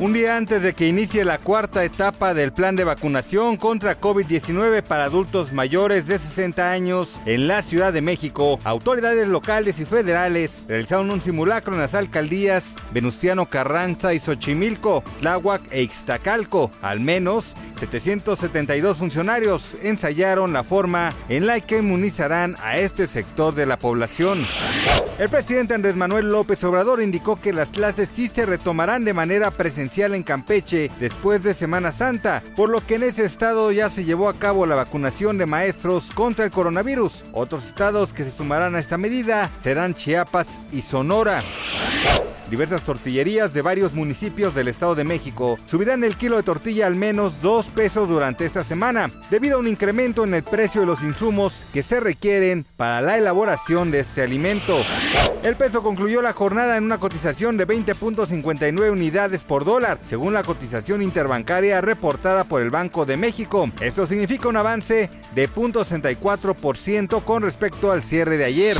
Un día antes de que inicie la cuarta etapa del plan de vacunación contra COVID-19 para adultos mayores de 60 años en la Ciudad de México, autoridades locales y federales realizaron un simulacro en las alcaldías Venustiano Carranza y Xochimilco, Tláhuac e Ixtacalco. Al menos 772 funcionarios ensayaron la forma en la que inmunizarán a este sector de la población. El presidente Andrés Manuel López Obrador indicó que las clases sí se retomarán de manera presencial en Campeche después de Semana Santa, por lo que en ese estado ya se llevó a cabo la vacunación de maestros contra el coronavirus. Otros estados que se sumarán a esta medida serán Chiapas y Sonora. Diversas tortillerías de varios municipios del Estado de México subirán el kilo de tortilla al menos 2 pesos durante esta semana, debido a un incremento en el precio de los insumos que se requieren para la elaboración de este alimento. El peso concluyó la jornada en una cotización de 20.59 unidades por dólar, según la cotización interbancaria reportada por el Banco de México. Esto significa un avance de 0.64% con respecto al cierre de ayer.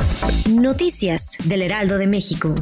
Noticias del Heraldo de México.